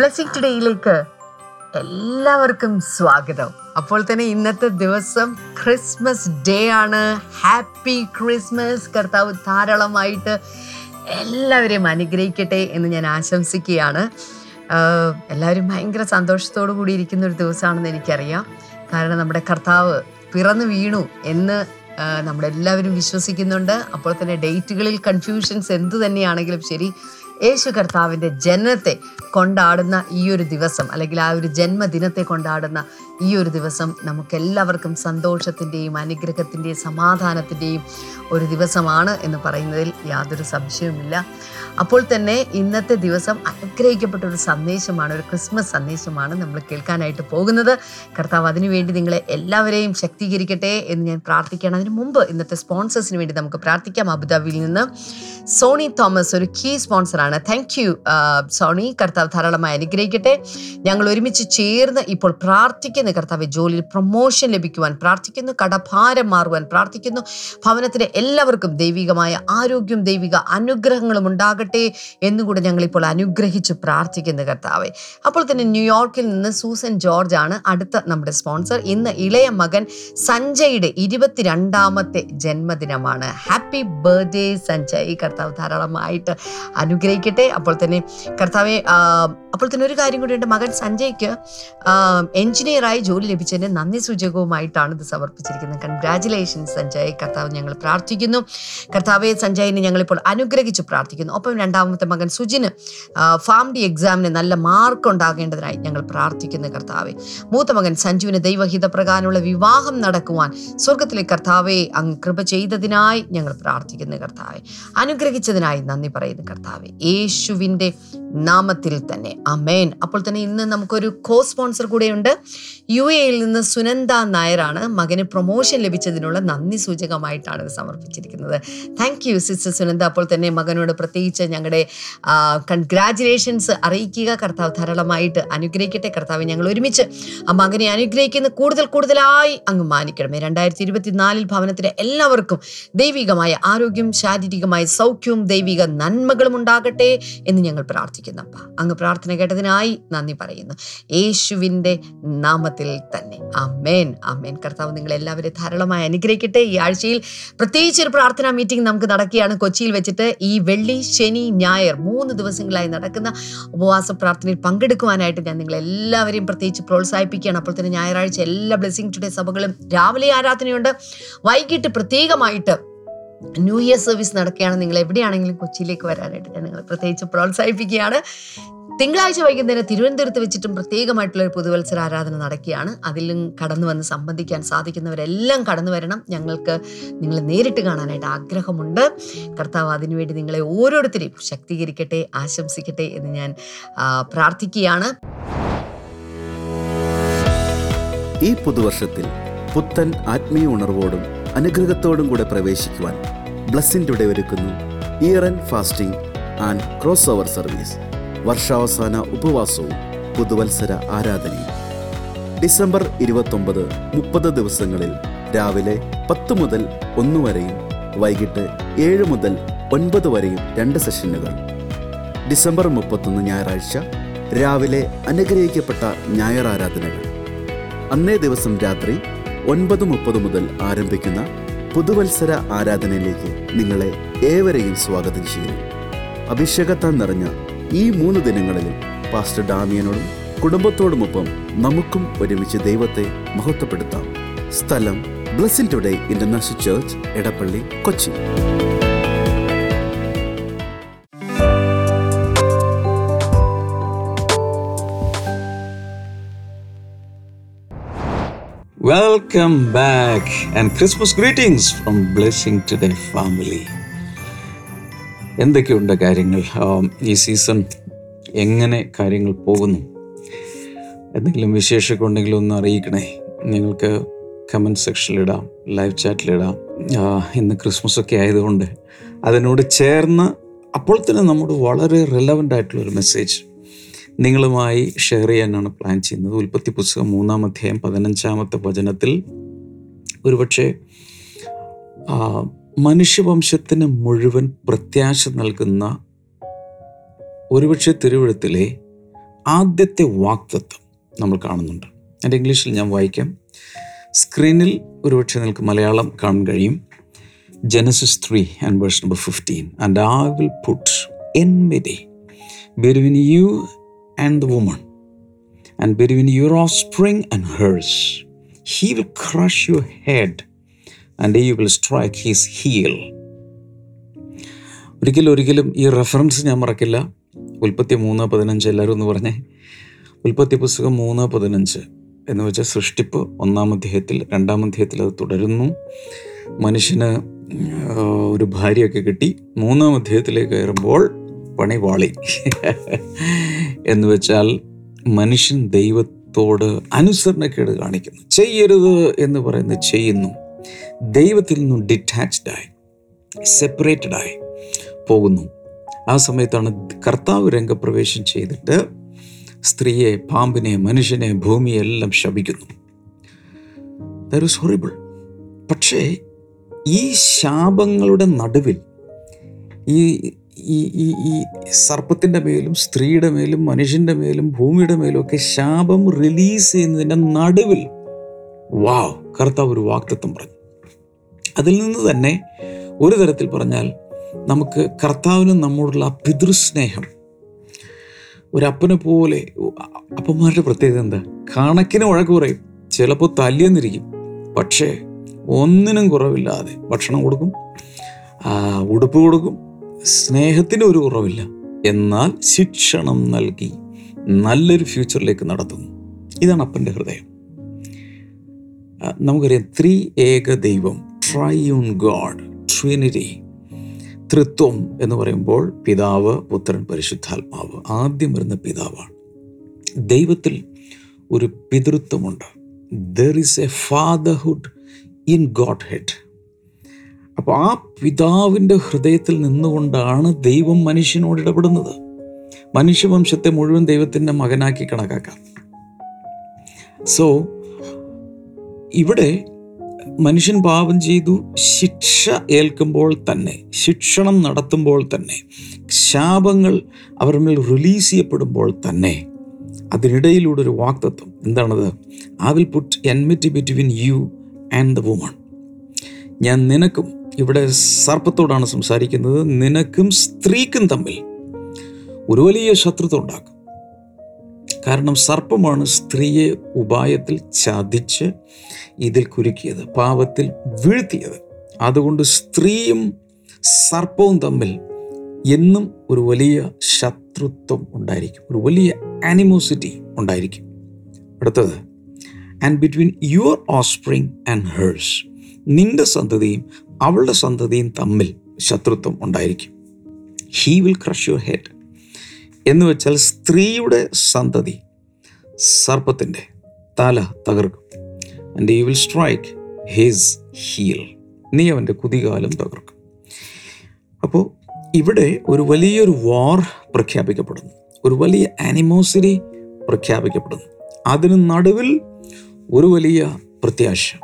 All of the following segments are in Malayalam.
ബ്ലെസ്സിങ് ടുഡേയിലേക്ക് എല്ലാവർക്കും സ്വാഗതം. അപ്പോൾ തന്നെ ഇന്നത്തെ ദിവസം ക്രിസ്മസ് ഡേ ആണ്. ഹാപ്പി ക്രിസ്മസ് കർത്താവ് ധാരാളമായിട്ട് എല്ലാവരെയും അനുഗ്രഹിക്കട്ടെ എന്ന് ഞാൻ ആശംസിക്കുകയാണ്. എല്ലാവരും ഭയങ്കര സന്തോഷത്തോടു കൂടി ഇരിക്കുന്ന ഒരു ദിവസമാണെന്ന് എനിക്കറിയാം. കാരണം നമ്മുടെ കർത്താവ് പിറന്നു വീണു എന്ന് നമ്മളെല്ലാവരും വിശ്വസിക്കുന്നുണ്ട്. അപ്പോൾ തന്നെ ഡേറ്റുകളിൽ കൺഫ്യൂഷൻസ് എന്തു തന്നെയാണെങ്കിലും ശരി യേശു കർത്താവിന്റെ ജനനത്തെ കൊണ്ടാടുന്ന ഈ ഒരു ദിവസം അല്ലെങ്കിൽ ആ ഒരു ജന്മദിനത്തെ കൊണ്ടാടുന്ന ഈ ഒരു ദിവസം നമുക്കെല്ലാവർക്കും സന്തോഷത്തിന്റെയും അനുഗ്രഹത്തിന്റെയും സമാധാനത്തിന്റെയും ഒരു ദിവസമാണ് എന്ന് പറയുന്നതിൽ യാതൊരു സംശയവുമില്ല. അപ്പോൾ തന്നെ ഇന്നത്തെ ദിവസം അനുഗ്രഹിക്കപ്പെട്ട ഒരു സന്ദേശമാണ് ഒരു ക്രിസ്മസ് സന്ദേശമാണ് നമ്മൾ കേൾക്കാനായിട്ട് പോകുന്നത്. കർത്താവ് അതിനുവേണ്ടി നിങ്ങളെ എല്ലാവരെയും ശക്തീകരിക്കട്ടെ എന്ന് ഞാൻ പ്രാർത്ഥിക്കുകയാണ്. അതിന് മുമ്പ് ഇന്നത്തെ സ്പോൺസേഴ്സിന് വേണ്ടി നമുക്ക് പ്രാർത്ഥിക്കാം. അബുദാബിയിൽ നിന്ന് സോണി തോമസ് ഒരു കീ സ്പോൺസറാണ് താങ്ക് യു സോണി. കർത്താവ് ധാരാളമായി അനുഗ്രഹിക്കട്ടെ. ഞങ്ങൾ ഒരുമിച്ച് ചേർന്ന് ഇപ്പോൾ പ്രാർത്ഥിക്കുന്ന കർത്താവ് ജോലിയിൽ പ്രൊമോഷൻ ലഭിക്കുവാൻ പ്രാർത്ഥിക്കുന്നു കടഭാരം മാറുവാൻ പ്രാർത്ഥിക്കുന്നു ഭവനത്തിലെ എല്ലാവർക്കും ദൈവികമായ ആരോഗ്യം ദൈവിക അനുഗ്രഹങ്ങളും ഉണ്ടാകട്ടെ എന്നുകൂടെ ഞങ്ങളിപ്പോൾ അനുഗ്രഹിച്ച് പ്രാർത്ഥിക്കുന്നു കർത്താവെ. അപ്പോൾ തന്നെ ന്യൂയോർക്കിൽ നിന്ന് സൂസൻ ജോർജ് ആണ് അടുത്ത നമ്മുടെ സ്പോൺസർ. ഇന്ന് ഇളയ മകൻ സഞ്ജയുടെ ഇരുപത്തിരണ്ടാമത്തെ ജന്മദിനമാണ്. Happy birthday Sanjay. കർത്താവ് ധാരാളമായിട്ട് അനുഗ്രഹിക്കട്ടെ. അപ്പോൾ തന്നെ കർത്താവെ അപ്പോൾ തന്നെ ഒരു കാര്യം കൂടി ഉണ്ട്. മകൻ സഞ്ജയ്ക്ക് എഞ്ചിനീയറായി ജോലി ലഭിച്ചതിന് നന്ദി സൂചകവുമായിട്ടാണ് ഇത് സമർപ്പിച്ചിരിക്കുന്നത്. കൺഗ്രാറ്റുലേഷൻസ് സഞ്ജയ്. കർത്താവ് ഞങ്ങൾ പ്രാർത്ഥിക്കുന്നു. കർത്താവെ സഞ്ജയിനെ ഞങ്ങളിപ്പോൾ അനുഗ്രഹിച്ച് പ്രാർത്ഥിക്കുന്നു. ഒപ്പം രണ്ടാമത്തെ മകൻ സുജിന് ഫാം ഡി എക്സാമിന് നല്ല മാർക്ക് ഉണ്ടാകേണ്ടതിനായി ഞങ്ങൾ പ്രാർത്ഥിക്കുന്നു കർത്താവെ. മൂത്ത മകൻ സഞ്ജുവിന് ദൈവഹിത പ്രകാരമുള്ള വിവാഹം നടക്കുവാൻ സ്വർഗത്തിലെ കർത്താവെ അങ്ങ് കൃപ ചെയ്തതിനായി ഞങ്ങൾ പ്രാർത്ഥിക്കുന്നു കർത്താവെ. അനുഗ്രഹിച്ചതിനായി നന്ദി പറയുന്നു കർത്താവെ. യേശുവിന്റെ നാമത്തിൽ തന്നെ. അമേൻ അപ്പോൾ തന്നെ ഇന്ന് നമുക്കൊരു കോ സ്പോൺസർ കൂടെയുണ്ട്. യു എയിൽ നിന്ന് സുനന്ദ നായരാണ്. മകന് പ്രൊമോഷൻ ലഭിച്ചതിനുള്ള നന്ദി സൂചകമായിട്ടാണ് ഇത് സമർപ്പിച്ചിരിക്കുന്നത്. Thank you sister Sunanda. അപ്പോൾ തന്നെ മകനോട് പ്രത്യേകിച്ച് ഞങ്ങളുടെ കൺഗ്രാജുലേഷൻസ് അറിയിക്കുക. കർത്താവ് ധാരാളമായിട്ട് അനുഗ്രഹിക്കട്ടെ. കർത്താവ് ഞങ്ങൾ ഒരുമിച്ച് ആ മകനെ അനുഗ്രഹിക്കുന്ന കൂടുതൽ കൂടുതലായി അങ്ങ് മാനിക്കണമേ. രണ്ടായിരത്തി ഇരുപത്തിനാലിൽ ഭവനത്തിലെ എല്ലാവർക്കും ദൈവികമായ ആരോഗ്യം ശാരീരികമായ സൗഖ്യവും ദൈവിക നന്മകളും ഉണ്ടാകട്ടെ എന്ന് ഞങ്ങൾ പ്രാർത്ഥിക്കുന്നു. അപ്പ അങ്ങ് പ്രാർത്ഥന കേട്ടതിനായി നന്ദി പറയുന്നു. യേശുവിന്റെ നാമത്തിൽ തന്നെ. അമ്മേൻ അമ്മേൻ കർത്താവ് നിങ്ങൾ ധാരാളമായി അനുഗ്രഹിക്കട്ടെ. ഈ ആഴ്ചയിൽ പ്രത്യേകിച്ച് ഒരു പ്രാർത്ഥനാ മീറ്റിംഗ് നമുക്ക് നടക്കുകയാണ്. കൊച്ചിയിൽ വെച്ചിട്ട് ഈ വെള്ളി ശനി ഞായർ മൂന്ന് ദിവസങ്ങളായി നടക്കുന്ന ഉപവാസ പ്രാർത്ഥനയിൽ പങ്കെടുക്കുവാനായിട്ട് ഞാൻ നിങ്ങളെല്ലാവരെയും പ്രത്യേകിച്ച് പ്രോത്സാഹിപ്പിക്കുകയാണ്. അപ്പോൾ തന്നെ ഞായറാഴ്ച എല്ലാ ബ്ലെസ്സിങ് ടുഡേ സഭകളും രാവിലെ ആരാധനയുണ്ട്. വൈകിട്ട് പ്രത്യേകമായിട്ട് ന്യൂ ഇയർ സർവീസ് നടക്കുകയാണ്. നിങ്ങൾ എവിടെയാണെങ്കിലും കൊച്ചിയിലേക്ക് വരാനായിട്ട് ഞാൻ നിങ്ങളെ പ്രത്യേകിച്ച് പ്രോത്സാഹിപ്പിക്കുകയാണ്. തിങ്കളാഴ്ച വൈകുന്നേരം തിരുവനന്തപുരത്ത് വെച്ചിട്ടും പ്രത്യേകമായിട്ടുള്ള ഒരു പുതുവത്സര ആരാധന നടക്കുകയാണ്. അതിലും കടന്നു വന്ന് സംബന്ധിക്കാൻ സാധിക്കുന്നവരെല്ലാം കടന്നു വരണം. ഞങ്ങൾക്ക് നിങ്ങളെ നേരിട്ട് കാണാനായിട്ട് ആഗ്രഹമുണ്ട്. കർത്താവ് അതിനുവേണ്ടി നിങ്ങളെ ഓരോരുത്തരെയും ശക്തീകരിക്കട്ടെ ആശംസിക്കട്ടെ എന്ന് ഞാൻ പ്രാർത്ഥിക്കുകയാണ്. ഈ പുതുവർഷത്തിൽ പുത്തൻ ആത്മീയ ഉണർവോടും അനുഗ്രഹത്തോടും കൂടെ പ്രവേശിക്കുവാൻ ബ്ലസ്സിന്റെ ഒരുക്കുന്നു. Year end fasting and cross over service വർഷാവസാന ഉപവാസവും പുതുവത്സര ആരാധനയും. ഡിസംബർ ഇരുപത്തൊമ്പത് മുപ്പത് ദിവസങ്ങളിൽ രാവിലെ പത്ത് മുതൽ ഒന്ന് വരെയും വൈകിട്ട് ഏഴ് മുതൽ ഒൻപത് വരെയും രണ്ട് സെഷനുകൾ. ഡിസംബർ മുപ്പത്തൊന്ന് ഞായറാഴ്ച രാവിലെ അനുഗ്രഹിക്കപ്പെട്ട ഞായർ ആരാധനകൾ അന്നേ ദിവസം രാത്രി ഒൻപത് മുപ്പത് മുതൽ ആരംഭിക്കുന്ന പുതുവത്സര ആരാധനയിലേക്ക് നിങ്ങളെ ഏവരെയും സ്വാഗതം ചെയ്യുന്നു. അഭിഷേകത്താൻ നിറഞ്ഞ ഈ മൂന്ന് ദിനങ്ങളിലും പാസ്റ്റർ ഡാമിയനോടും കുടുംബത്തോടുമൊപ്പം നമുക്കും ഒരുമിച്ച് ദൈവത്തെ മഹത്വപ്പെടുത്താം. സ്ഥലം blessing today international church Edappally Kochi. Welcome and Christmas greetings from from to Today family എന്തൊക്കെയുണ്ട് കാര്യങ്ങൾ? ഈ സീസൺ എങ്ങനെ കാര്യങ്ങൾ പോകുന്നു? എന്തെങ്കിലും വിശേഷമൊക്കെ ഉണ്ടെങ്കിൽ ഒന്ന് അറിയിക്കണേ. നിങ്ങൾക്ക് കമന്റ് സെക്ഷനിലിടാം ലൈവ് ചാറ്റിലിടാം ഇന്ന് ക്രിസ്മസ് ഒക്കെ ആയതുകൊണ്ട് അതിനോട് ചേർന്ന് അപ്പോൾ തന്നെ നമ്മുടെ വളരെ റിലവന്റ് ആയിട്ടുള്ളൊരു മെസ്സേജ് നിങ്ങളുമായി ഷെയർ ചെയ്യാനാണ് പ്ലാൻ ചെയ്യുന്നത്. ഉൽപ്പത്തി പുസ്തകം മൂന്നാം അധ്യായം പതിനഞ്ചാമത്തെ വചനത്തിൽ ഒരുപക്ഷെ മനുഷ്യവംശത്തിന് മുഴുവൻ പ്രത്യാശ നൽകുന്ന ഒരുപക്ഷെ തിരുവഴുത്തിലെ ആദ്യത്തെ വാക്തത്വം നമ്മൾ കാണുന്നുണ്ട്. എന്റെ ഇംഗ്ലീഷിൽ ഞാൻ വായിക്കാം. സ്ക്രീനിൽ ഒരുപക്ഷെ നിങ്ങൾക്ക് മലയാളം കാണാൻ കഴിയും. Genesis three and verse number fifteen and I will put enmity between you and the woman, and between your offspring and hers. He will crush your head, and you will strike his heel. ഒരിക്കലും ഒരിക്കലും ഈ റെഫറൻസ് ഞാൻ മറക്കില്ല. ഉൽപ്പത്തി മൂന്ന് പതിനഞ്ച് എല്ലാവരും ഒന്ന് പറഞ്ഞേ. ഉൽപ്പത്തി പുസ്തകം മൂന്ന് പതിനഞ്ച് എന്ന് വെച്ചാൽ സൃഷ്ടിപ്പ് ഒന്നാം അധ്യായത്തിൽ രണ്ടാം അധ്യായത്തിൽ അത് തുടരുന്നു. മനുഷ്യന് ഒരു ഭാര്യയൊക്കെ കിട്ടി. മൂന്നാം അധ്യായത്തിലേക്ക് കയറുമ്പോൾ പണി വാളി. എന്ന് വെച്ചാൽ മനുഷ്യൻ ദൈവത്തോട് അനുസരണക്കേട് കാണിക്കുന്നു. ചെയ്യരുത് എന്ന് പറയുന്നത് ചെയ്യുന്നു. ദൈവത്തിൽ നിന്നും ഡിറ്റാച്ച്ഡായി സെപ്പറേറ്റഡായി പോകുന്നു. ആ സമയത്താണ് കർത്താവ് രംഗപ്രവേശം ചെയ്തിട്ട് സ്ത്രീയെ പാമ്പിനെ മനുഷ്യനെ ഭൂമിയെ എല്ലാം ശപിക്കുന്നു. ഇസ് ഹൊറിബിൾ പക്ഷേ ഈ ശാപങ്ങളുടെ നടുവിൽ ഈ ഈ ഈ ഈ സർപ്പത്തിന്റെ മേലും സ്ത്രീയുടെ മേലും മനുഷ്യന്റെ മേലും ഭൂമിയുടെ മേലും ഒക്കെ ശാപം റിലീസ് ചെയ്യുന്നതിന്റെ നടുവിൽ വാവ് കർത്താവ് ഒരു വാക്തത്വം പറഞ്ഞു. അതിൽ നിന്ന് തന്നെ ഒരു തരത്തിൽ പറഞ്ഞാൽ നമുക്ക് കർത്താവിനും നമ്മോടുള്ള ആ പിതൃസ്നേഹം ഒരപ്പനെ പോലെ അപ്പന്മാരുടെ പ്രത്യേകത എന്താ? കണക്കിന് വഴക്ക് പറയും ചിലപ്പോൾ തല്ലിയെന്നിരിക്കും പക്ഷേ ഒന്നിനും കുറവില്ലാതെ ഭക്ഷണം കൊടുക്കും ഉടുപ്പ് കൊടുക്കും സ്നേഹത്തിന് ഒരു കുറവില്ല. എന്നാൽ ശിക്ഷണം നൽകി നല്ലൊരു ഫ്യൂച്ചറിലേക്ക് നടത്തുന്നു. ഇതാണ് അപ്പന്റെ ഹൃദയം. നമുക്കറിയാം ത്രീ ഏക ദൈവം ട്രൈയൂൺ ഗോഡ് ട്രിനിറ്റി തൃത്വം എന്ന് പറയുമ്പോൾ പിതാവ് പുത്രൻ പരിശുദ്ധാത്മാവ് ആദ്യം വരുന്ന പിതാവാണ്. ദൈവത്തിൽ ഒരു പിതൃത്വമുണ്ട്. There is a fatherhood in Godhead അപ്പോൾ ആ പിതാവിന്റെ ഹൃദയത്തിൽ നിന്നുകൊണ്ടാണ് ദൈവം മനുഷ്യനോട് ഇടപെടുന്നത്. മനുഷ്യവംശത്തെ മുഴുവൻ ദൈവത്തിന്റെ മകനാക്കി കണക്കാക്കാം. സോ ഇവിടെ മനുഷ്യൻ പാപം ചെയ്തു ശിക്ഷ ഏൽക്കുമ്പോൾ തന്നെ ശിക്ഷണം നടത്തുമ്പോൾ തന്നെ ശാപങ്ങൾ അവരുടെ മേൽ റിലീസ് ചെയ്യപ്പെടുമ്പോൾ തന്നെ അതിനിടയിലൂടെ ഒരു വാക്തത്വം. എന്താണത്? I will put enmity between you and the woman ഞാൻ നിനക്കും ഇവിടെ സർപ്പത്തോടാണ് സംസാരിക്കുന്നത്. നിനക്കും സ്ത്രീക്കും തമ്മിൽ ഒരു വലിയ ശത്രുത ഉണ്ടാക്കും. കാരണം സർപ്പമാണ് സ്ത്രീയെ ഉപായത്തിൽ ചതിച്ച് ഇതിൽ കുരുക്കിയത് പാപത്തിൽ വീഴ്ത്തിയത്. അതുകൊണ്ട് സ്ത്രീയും സർപ്പവും തമ്മിൽ എന്നും ഒരു വലിയ ശത്രുത്വം ഉണ്ടായിരിക്കും. ഒരു വലിയ ആനിമോസിറ്റി ഉണ്ടായിരിക്കും. അടുത്തത് and between your offspring and hers നിന്റെ സന്തതിയും അവളുടെ സന്തതിയും തമ്മിൽ ശത്രുത്വം ഉണ്ടായിരിക്കും. He will crush your head എന്ന് വെച്ചാൽ സ്ത്രീയുടെ സന്തതി സർപ്പത്തിന്റെ തല തകർക്കും. And you will strike his heel നീ അവന്റെ കുതികാലം തകർക്കും. അപ്പോൾ ഇവിടെ ഒരു വലിയൊരു വാർ പ്രഖ്യാപിക്കപ്പെടുന്നു. ഒരു വലിയ ആനിമോസിറ്റി പ്രഖ്യാപിക്കപ്പെടുന്നു. അതിന് നടുവിൽ ഒരു വലിയ പ്രത്യാശ.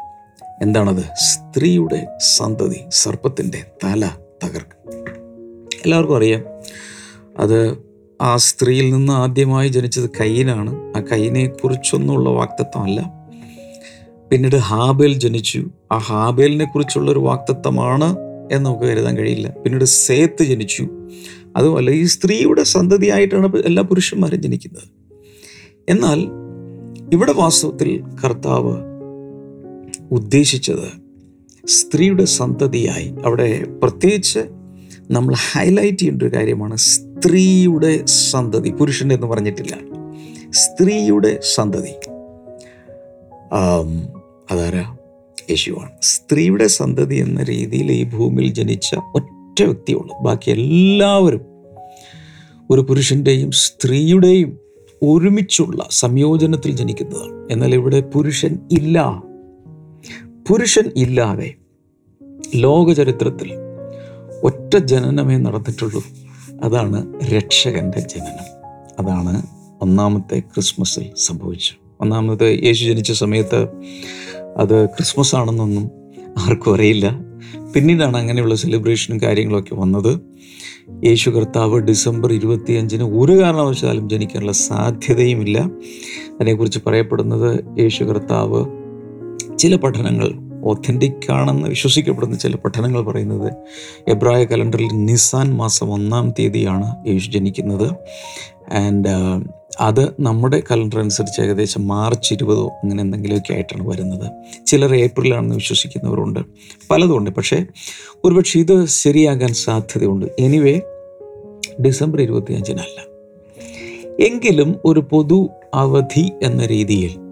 എന്താണത്? സ്ത്രീയുടെ സന്തതി സർപ്പത്തിന്റെ തല തകർക്കും. എല്ലാവർക്കും അറിയാം. അത് ആ സ്ത്രീയിൽ നിന്ന് ആദ്യമായി ജനിച്ചത് കയ്യനാണ് ആ കയ്യനെ കുറിച്ചൊന്നുമുള്ള വാക്തത്വമല്ല. പിന്നീട് ഹാബേൽ ജനിച്ചു. ആ ഹാബേലിനെ കുറിച്ചുള്ളൊരു വാക്തത്വമാണ് എന്ന് നമുക്ക് കരുതാൻ കഴിയില്ല. പിന്നീട് സേത്ത് ജനിച്ചു. അതുമല്ല ഈ സ്ത്രീയുടെ സന്തതിയായിട്ടാണ് എല്ലാ പുരുഷന്മാരും ജനിക്കുന്നത്. എന്നാൽ ഇവിടെ വാസ്തവത്തിൽ കർത്താവ് ഉദ്ദേശിച്ചത്. സ്ത്രീയുടെ സന്തതിയായി. അവിടെ പ്രത്യേകിച്ച് നമ്മൾ ഹൈലൈറ്റ് ചെയ്യേണ്ട ഒരു കാര്യമാണ് സ്ത്രീയുടെ സന്തതി. പുരുഷന്റെ എന്ന് പറഞ്ഞിട്ടില്ല. സ്ത്രീയുടെ സന്തതി. അതാരാ? യേശുവാണ്. സ്ത്രീയുടെ സന്തതി എന്ന രീതിയിൽ ഈ ഭൂമിയിൽ ജനിച്ച ഒറ്റ വ്യക്തിയുള്ളൂ. ബാക്കി എല്ലാവരും ഒരു പുരുഷന്റെയും സ്ത്രീയുടെയും ഒരുമിച്ചുള്ള സംയോജനത്തിൽ ജനിക്കുന്നതാണ്. എന്നാൽ ഇവിടെ പുരുഷൻ ഇല്ല. പുരുഷൻ ഇല്ലാതെ ലോകചരിത്രത്തിൽ ഒറ്റ ജനനമേ നടന്നിട്ടുള്ളൂ. അതാണ് രക്ഷകന്റെ ജനനം. അതാണ് ഒന്നാമത്തെ ക്രിസ്മസിൽ സംഭവിച്ചു ഒന്നാമത്തെ യേശു ജനിച്ച സമയത്ത് അത് ക്രിസ്മസ് ആണെന്നൊന്നും ആർക്കും അറിയില്ല. പിന്നീടാണ് അങ്ങനെയുള്ള സെലിബ്രേഷനും കാര്യങ്ങളൊക്കെ വന്നത്. യേശു കർത്താവ് ഡിസംബർ ഇരുപത്തിയഞ്ചിന് ഒരു കാരണവശാലും ജനിക്കാനുള്ള സാധ്യതയുമില്ല. അതിനെക്കുറിച്ച് പറയപ്പെടുന്നത് യേശു കർത്താവ് ചില പഠനങ്ങൾ ഒത്തന്റിക് ആണെന്ന് വിശ്വസിക്കപ്പെടുന്ന ചില പഠനങ്ങൾ പറയുന്നത് എബ്രായ കലണ്ടറിൽ നിസാൻ മാസം ഒന്നാം തീയതിയാണ് യേശു ജനിക്കുന്നത്. ആൻഡ് അത് നമ്മുടെ കലണ്ടർ അനുസരിച്ച് ഏകദേശം മാർച്ച് ഇരുപതോ അങ്ങനെ എന്തെങ്കിലുമൊക്കെ ആയിട്ടാണ് വരുന്നത്. ചിലർ ഏപ്രിലാണെന്ന് വിശ്വസിക്കുന്നവരുണ്ട്. പലതുമുണ്ട് പക്ഷേ ഒരുപക്ഷെ ഇത് ശരിയാകാൻ സാധ്യതയുണ്ട്. എനിവേ ഡിസംബർ ഇരുപത്തിയഞ്ചിനല്ല. എങ്കിലും ഒരു പൊതു അവധി എന്ന രീതിയിൽ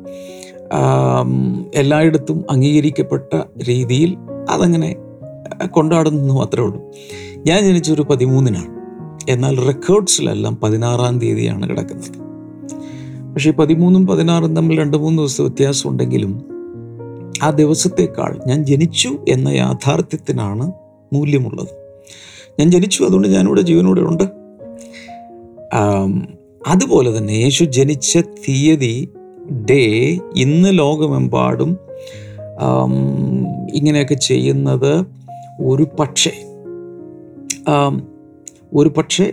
എല്ലായിടത്തും അംഗീകരിക്കപ്പെട്ട രീതിയിൽ അതങ്ങനെ കൊണ്ടാടുന്നു മാത്രമേ ഉള്ളൂ. ഞാൻ ജനിച്ചൊരു പതിമൂന്നിനാണ്. എന്നാൽ റെക്കോർഡ്സിലെല്ലാം പതിനാറാം തീയതിയാണ് കിടക്കുന്നത്. പക്ഷേ പതിമൂന്നും പതിനാറും തമ്മിൽ രണ്ട് മൂന്ന് ദിവസം വ്യത്യാസം ഉണ്ടെങ്കിലും ആ ദിവസത്തേക്കാൾ ഞാൻ ജനിച്ചു എന്ന യാഥാർത്ഥ്യത്തിനാണ് മൂല്യമുള്ളത്. ഞാൻ ജനിച്ചു അതുകൊണ്ട് ഞാനിവിടെ ജീവനോടെ ഉണ്ട്. അതുപോലെ തന്നെ യേശു ജനിച്ച തീയതി ഡേ ഇന്ന് ലോകമെമ്പാടും ഇങ്ങനെയൊക്കെ ചെയ്യുന്നത് ഒരു പക്ഷേ ഒരു പക്ഷേ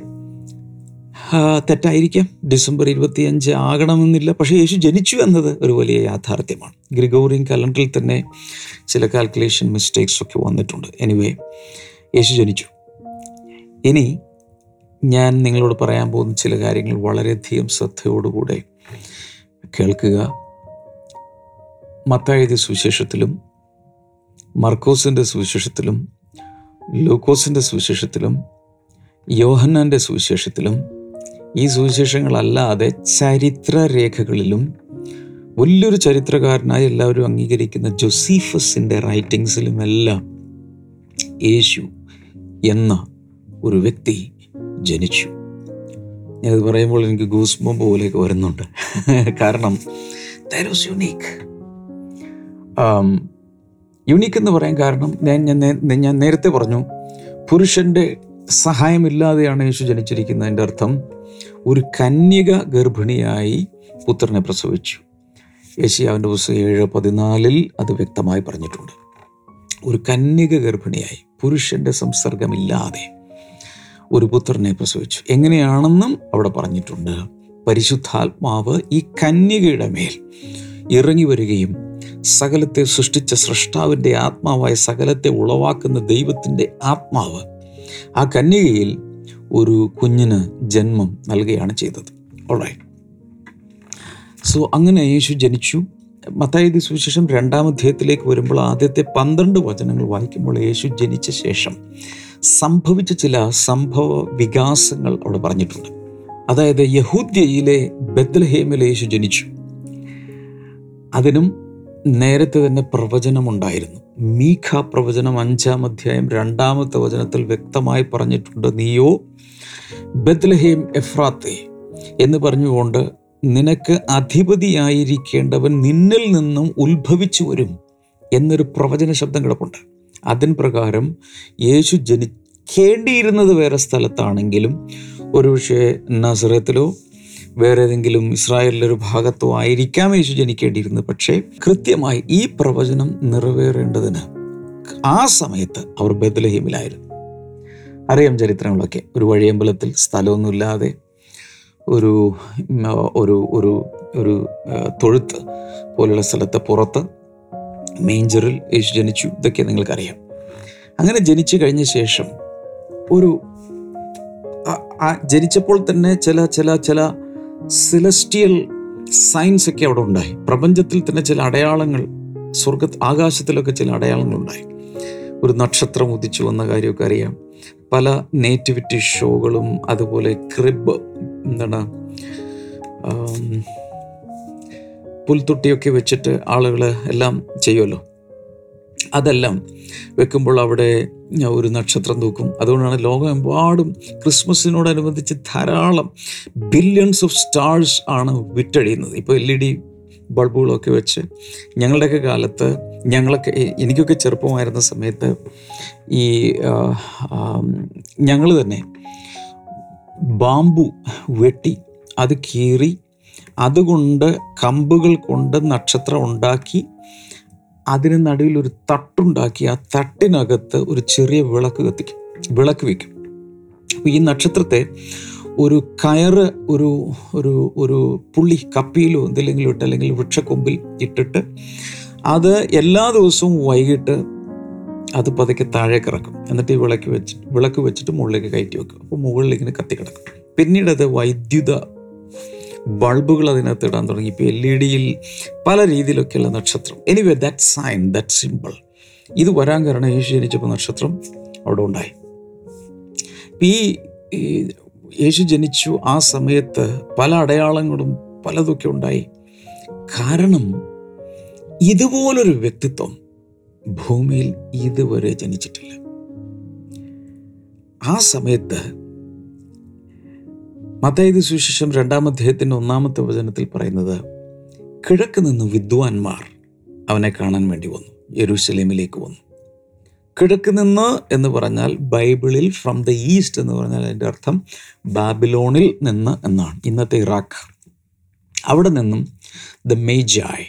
തെറ്റായിരിക്കാം. ഡിസംബർ ഇരുപത്തിയഞ്ച് ആകണമെന്നില്ല. പക്ഷേ യേശു ജനിച്ചു എന്നത് ഒരു വലിയ യാഥാർത്ഥ്യമാണ്. ഗ്രിഗോറിയൻ കലണ്ടറിൽ തന്നെ ചില കാൽക്കുലേഷൻ മിസ്റ്റേക്സ് ഒക്കെ വന്നിട്ടുണ്ട്. എനിവേ യേശു ജനിച്ചു. ഇനി ഞാൻ നിങ്ങളോട് പറയാൻ പോകുന്ന ചില കാര്യങ്ങൾ വളരെയധികം ശ്രദ്ധയോടുകൂടെ കേൾക്കുക. മത്തായതി സുവിശേഷത്തിലും മർക്കോസിന്റെ സുവിശേഷത്തിലും ലൂക്കോസിന്റെ സുവിശേഷത്തിലും യോഹന്നാന്റെ സുവിശേഷത്തിലും ഈ സുവിശേഷങ്ങളല്ലാതെ ചരിത്രരേഖകളിലും വലിയൊരു ചരിത്രകാരനായി എല്ലാവരും അംഗീകരിക്കുന്ന ജോസീഫസിന്റെ റൈറ്റിങ്സിലുമെല്ലാം യേശു എന്ന ഒരു വ്യക്തി ജനിച്ചു. ഞാനത് പറയുമ്പോൾ എനിക്ക് ഗൂസ്മം പോലെയൊക്കെ വരുന്നുണ്ട്. കാരണം ദാറ്റ് യുണീക്ക് യുണീക്ക് എന്ന് പറയാൻ കാരണം ഞാൻ ഞാൻ ഞാൻ നേരത്തെ പറഞ്ഞു പുരുഷന്റെ സഹായമില്ലാതെയാണ് യേശു ജനിച്ചിരിക്കുന്നതിന്റെ അർത്ഥം ഒരു കന്യക ഗർഭിണിയായി പുത്രനെ പ്രസവിച്ചു. യേശിയാവിന്റെ പുസ്തകം ഏഴ് പതിനാലിൽ അത് വ്യക്തമായി പറഞ്ഞിട്ടുണ്ട്. ഒരു കന്യക ഗർഭിണിയായി പുരുഷന്റെ സംസർഗമില്ലാതെ. ഒരു പുത്രനെ പ്രസവിച്ചു. എങ്ങനെയാണെന്നും അവിടെ പറഞ്ഞിട്ടുണ്ട്. പരിശുദ്ധാത്മാവ് ഈ കന്യകയുടെ മേൽ ഇറങ്ങി വരികയും സകലത്തെ സൃഷ്ടിച്ച സൃഷ്ടാവിന്റെ ആത്മാവായ സകലത്തെ ഉളവാക്കുന്ന ദൈവത്തിന്റെ ആത്മാവ് ആ കന്യകയിൽ ഒരു കുഞ്ഞിന് ജന്മം നൽകുകയാണ് ചെയ്തത്. ഓൾറൈറ്റ് സോ അങ്ങനെ യേശു ജനിച്ചു. മത്തായത് സുവിശേഷം രണ്ടാം അധ്യായത്തിലേക്ക് വരുമ്പോൾ ആദ്യത്തെ പന്ത്രണ്ട് വചനങ്ങൾ വായിക്കുമ്പോൾ യേശു ജനിച്ച ശേഷം സംഭവിച്ച ചില സംഭവ വികാസങ്ങൾ അവിടെ പറഞ്ഞിട്ടുണ്ട്. അതായത് യഹൂദ്യയിലെ ബദ്ലഹേമിൽ യേശു ജനിച്ചു. അതിനും നേരത്തെ തന്നെ പ്രവചനമുണ്ടായിരുന്നു. മീഖ പ്രവചനം അഞ്ചാം അധ്യായം രണ്ടാമത്തെ വചനത്തിൽ വ്യക്തമായി പറഞ്ഞിട്ടുണ്ട് നീയോ ബദ്ലഹേം എഫ്രാത്തെ എന്ന് പറഞ്ഞുകൊണ്ട് നിനക്ക് അധിപതിയായിരിക്കേണ്ടവൻ നിന്നിൽ നിന്നും ഉത്ഭവിച്ചു വരും എന്നൊരു പ്രവചന ശബ്ദം കിടപ്പുണ്ട്. അതിൻ പ്രകാരം യേശു ജനിക്കേണ്ടിയിരുന്നത് വേറെ സ്ഥലത്താണെങ്കിലും ഒരുപക്ഷെ നസറത്തിലോ വേറെ ഏതെങ്കിലും ഇസ്രായേലിന്റെ ഒരു ഭാഗത്തോ ആയിരിക്കാം യേശു ജനിക്കേണ്ടിയിരുന്നത്. പക്ഷേ കൃത്യമായി ഈ പ്രവചനം നിറവേറേണ്ടതിന് ആ സമയത്ത് അവർ ബദലഹീമിലായിരുന്നു അറിയാം ചരിത്രങ്ങളൊക്കെ. ഒരു വഴിയമ്പലത്തിൽ സ്ഥലമൊന്നുമില്ലാതെ ഒരു ഒരു ഒരു ഒരു തൊഴുത്ത് പോലുള്ള സ്ഥലത്ത് പുറത്ത് മേഞ്ചറിൽ യേശു ജനിച്ചു. ഇതൊക്കെ നിങ്ങൾക്കറിയാം. അങ്ങനെ ജനിച്ചു കഴിഞ്ഞ ശേഷം ഒരു ജനിച്ചപ്പോൾ തന്നെ ചില ചില ചില സിലസ്റ്റിയൽ സയൻസ് ഒക്കെ അവിടെ ഉണ്ടായി. പ്രപഞ്ചത്തിൽ തന്നെ ചില അടയാളങ്ങൾ സ്വർഗ ആകാശത്തിലൊക്കെ ചില അടയാളങ്ങൾ ഉണ്ടായി. ഒരു നക്ഷത്രം ഉദിച്ചു വന്ന കാര്യമൊക്കെ അറിയാം. പല നേറ്റിവിറ്റി ഷോകളും അതുപോലെ ക്രിബ് എന്താണ് പുൽത്തൊട്ടിയൊക്കെ വെച്ചിട്ട് ആളുകൾ എല്ലാം ചെയ്യുമല്ലോ അതെല്ലാം വെക്കുമ്പോൾ അവിടെ ഒരു നക്ഷത്രം തൂക്കും. അതുകൊണ്ടാണ് ലോകമെമ്പാടും ക്രിസ്മസിനോടനുബന്ധിച്ച് ധാരാളം ബില്യൺസ് ഓഫ് സ്റ്റാർസ് ആണ് വിറ്റഴിയുന്നത്. ഇപ്പോൾ എൽ ഇ ഡി ബൾബുകളൊക്കെ വെച്ച് ഞങ്ങളുടെയൊക്കെ കാലത്ത് ഞങ്ങളൊക്കെ എനിക്കൊക്കെ ചെറുപ്പമായിരുന്ന സമയത്ത് ഈ ഞങ്ങൾ തന്നെ ബാമ്പു വെട്ടി അത് കീറി അതുകൊണ്ട് കമ്പുകൾ കൊണ്ട് നക്ഷത്രം ഉണ്ടാക്കി അതിന് നടുവിൽ ഒരു തട്ടുണ്ടാക്കി ആ തട്ടിനകത്ത് ഒരു ചെറിയ വിളക്ക് കത്തിക്കും വിളക്ക് വയ്ക്കും അപ്പോൾ ഈ നക്ഷത്രത്തെ ഒരു കയറ് ഒരു ഒരു ഒരു പുള്ളി കപ്പിയിലോ എന്തെങ്കിലും ഇട്ട് അല്ലെങ്കിൽ വൃക്ഷക്കൊമ്പിൽ ഇട്ടിട്ട് അത് എല്ലാ ദിവസവും വൈകിട്ട് അത് പതുക്കെ താഴേക്ക് ഇറക്കും. എന്നിട്ട് ഈ വിളക്ക് വെച്ച് വിളക്ക് വെച്ചിട്ട് മുകളിലേക്ക് കയറ്റി വെക്കും. അപ്പോൾ മുകളിൽ ഇങ്ങനെ കത്തി കിടക്കും പിന്നീട് അത് വൈദ്യുത ബൾബുകൾ അതിനകത്ത് ഇടാൻ തുടങ്ങി. ഇപ്പോൾ എൽ ഇ ഡിയിൽ പല രീതിയിലൊക്കെയുള്ള നക്ഷത്രം. Anyway that sign that simple ഇത് വരാൻ കാരണം യേശു ജനിച്ചപ്പോൾ നക്ഷത്രം അവിടെ ഉണ്ടായി. ഈ യേശു ജനിച്ചു ആ സമയത്ത് പല അടയാളങ്ങളും പലതൊക്കെ ഉണ്ടായി. കാരണം ഇതുപോലൊരു വ്യക്തിത്വം ഭൂമിയിൽ ഇതുവരെ ജനിച്ചിട്ടില്ല. ആ സമയത്ത് മത്തായത് സുവിശേഷം രണ്ടാം അധ്യായത്തിന്റെ ഒന്നാമത്തെ വചനത്തിൽ പറയുന്നത് കിഴക്ക് നിന്ന് വിദ്വാൻമാർ അവനെ കാണാൻ വേണ്ടി വന്നു യെരൂശലേമിലേക്ക് വന്നു. കിഴക്ക് നിന്ന് എന്ന് പറഞ്ഞാൽ ബൈബിളിൽ ഫ്രം ദ ഈസ്റ്റ് എന്ന് പറഞ്ഞാൽ അതിന്റെ അർത്ഥം ബാബിലോണിൽ നിന്ന് എന്നാണ്. ഇന്നത്തെ ഇറാഖ്. അവിടെ നിന്നും ദ മേജായ്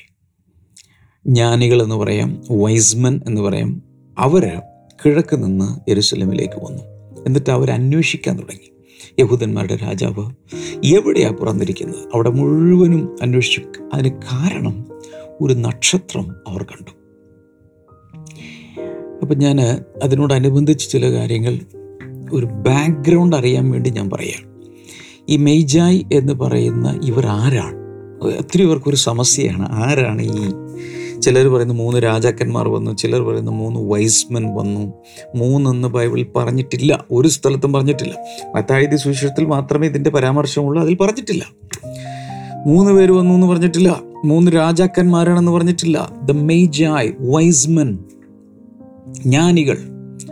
ജ്ഞാനികൾ എന്ന് പറയാം വൈസ്മൻ എന്ന് പറയാം അവർ കിഴക്ക് നിന്ന് യരുസലേമിലേക്ക് വന്നു. എന്നിട്ട് അവർ അന്വേഷിക്കാൻ തുടങ്ങി. യഹൂദന്മാരുടെ രാജാവ് എവിടെയാണ് പുറന്നിരിക്കുന്നത്? അവിടെ മുഴുവനും അന്വേഷിച്ചു. അതിന് കാരണം ഒരു നക്ഷത്രം അവർ കണ്ടു. അപ്പം ഞാൻ അതിനോടനുബന്ധിച്ച് ചില കാര്യങ്ങൾ ഒരു ബാക്ക്ഗ്രൗണ്ട് അറിയാൻ വേണ്ടി ഞാൻ പറയാം. ഈ മെയ്ജായ് എന്ന് പറയുന്ന ഇവർ ആരാണ് ഒത്തിരി പേർക്കൊരു സമസ്യയാണ്. ആരാണ് ഈ ചിലർ പറയുന്നു മൂന്ന് രാജാക്കന്മാർ വന്നു ചിലർ പറയുന്നു മൂന്ന് വൈസ്മൻ വന്നു. മൂന്നെന്ന് ബൈബിളിൽ പറഞ്ഞിട്ടില്ല ഒരു സ്ഥലത്തും പറഞ്ഞിട്ടില്ല. മത്താഴ്തി സുശേഷത്തിൽ മാത്രമേ ഇതിന്റെ പരാമർശമുള്ളൂ അതിൽ പറഞ്ഞിട്ടില്ല. മൂന്ന് പേര് വന്നു എന്ന് പറഞ്ഞിട്ടില്ല മൂന്ന് രാജാക്കന്മാരാണെന്ന് പറഞ്ഞിട്ടില്ല. ദ മെയ്ജായ് വൈസ്മൻ ജ്ഞാനികൾ.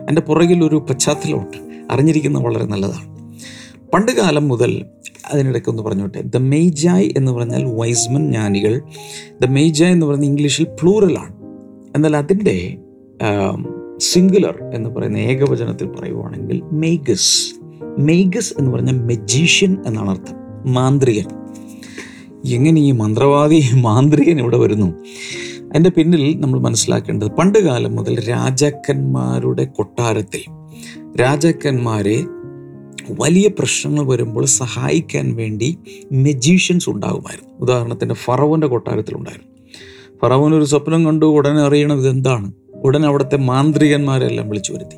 എന്റെ പുറകിൽ ഒരു പശ്ചാത്തലമുണ്ട് അറിഞ്ഞിരിക്കുന്നത് വളരെ നല്ലതാണ്. പണ്ട് കാലം മുതൽ അതിനിടയ്ക്ക് ഒന്ന് പറഞ്ഞോട്ടെ. ദ മെയ്ജായ് എന്ന് പറഞ്ഞാൽ വൈസ്മൻ ജ്ഞാനികൾ. ദ മെയ്ജായ് എന്ന് പറയുന്നത് ഇംഗ്ലീഷിൽ പ്ലൂറലാണ് എന്നാൽ അതിന്റെ സിംഗുലർ എന്ന് പറയുന്ന ഏകവചനത്തിൽ പറയുവാണെങ്കിൽ മെയ്ഗസ് മെയ്ഗസ് എന്ന് പറഞ്ഞാൽ മെജീഷ്യൻ എന്നാണ് അർത്ഥം. മാന്ത്രികൻ. എങ്ങനെ ഈ മന്ത്രവാദി മാന്ത്രികൻ ഇവിടെ വരുന്നു? അതിന്റെ പിന്നിൽ നമ്മൾ മനസ്സിലാക്കേണ്ടത് പണ്ട് കാലം മുതൽ രാജാക്കന്മാരുടെ കൊട്ടാരത്തിൽ. രാജാക്കന്മാരെ വലിയ പ്രശ്നങ്ങൾ വരുമ്പോൾ സഹായിക്കാൻ വേണ്ടി മെജീഷ്യൻസ് ഉണ്ടാകുമായിരുന്നു. ഉദാഹരണത്തിന് ഫറവന്റെ കൊട്ടാരത്തിലുണ്ടായിരുന്നു. ഫറവൻ ഒരു സ്വപ്നം കണ്ടു ഉടനെ അറിയണം ഇതെന്താണ് ഉടനെ അവിടുത്തെ മാന്ത്രികന്മാരെല്ലാം വിളിച്ചു വരുത്തി.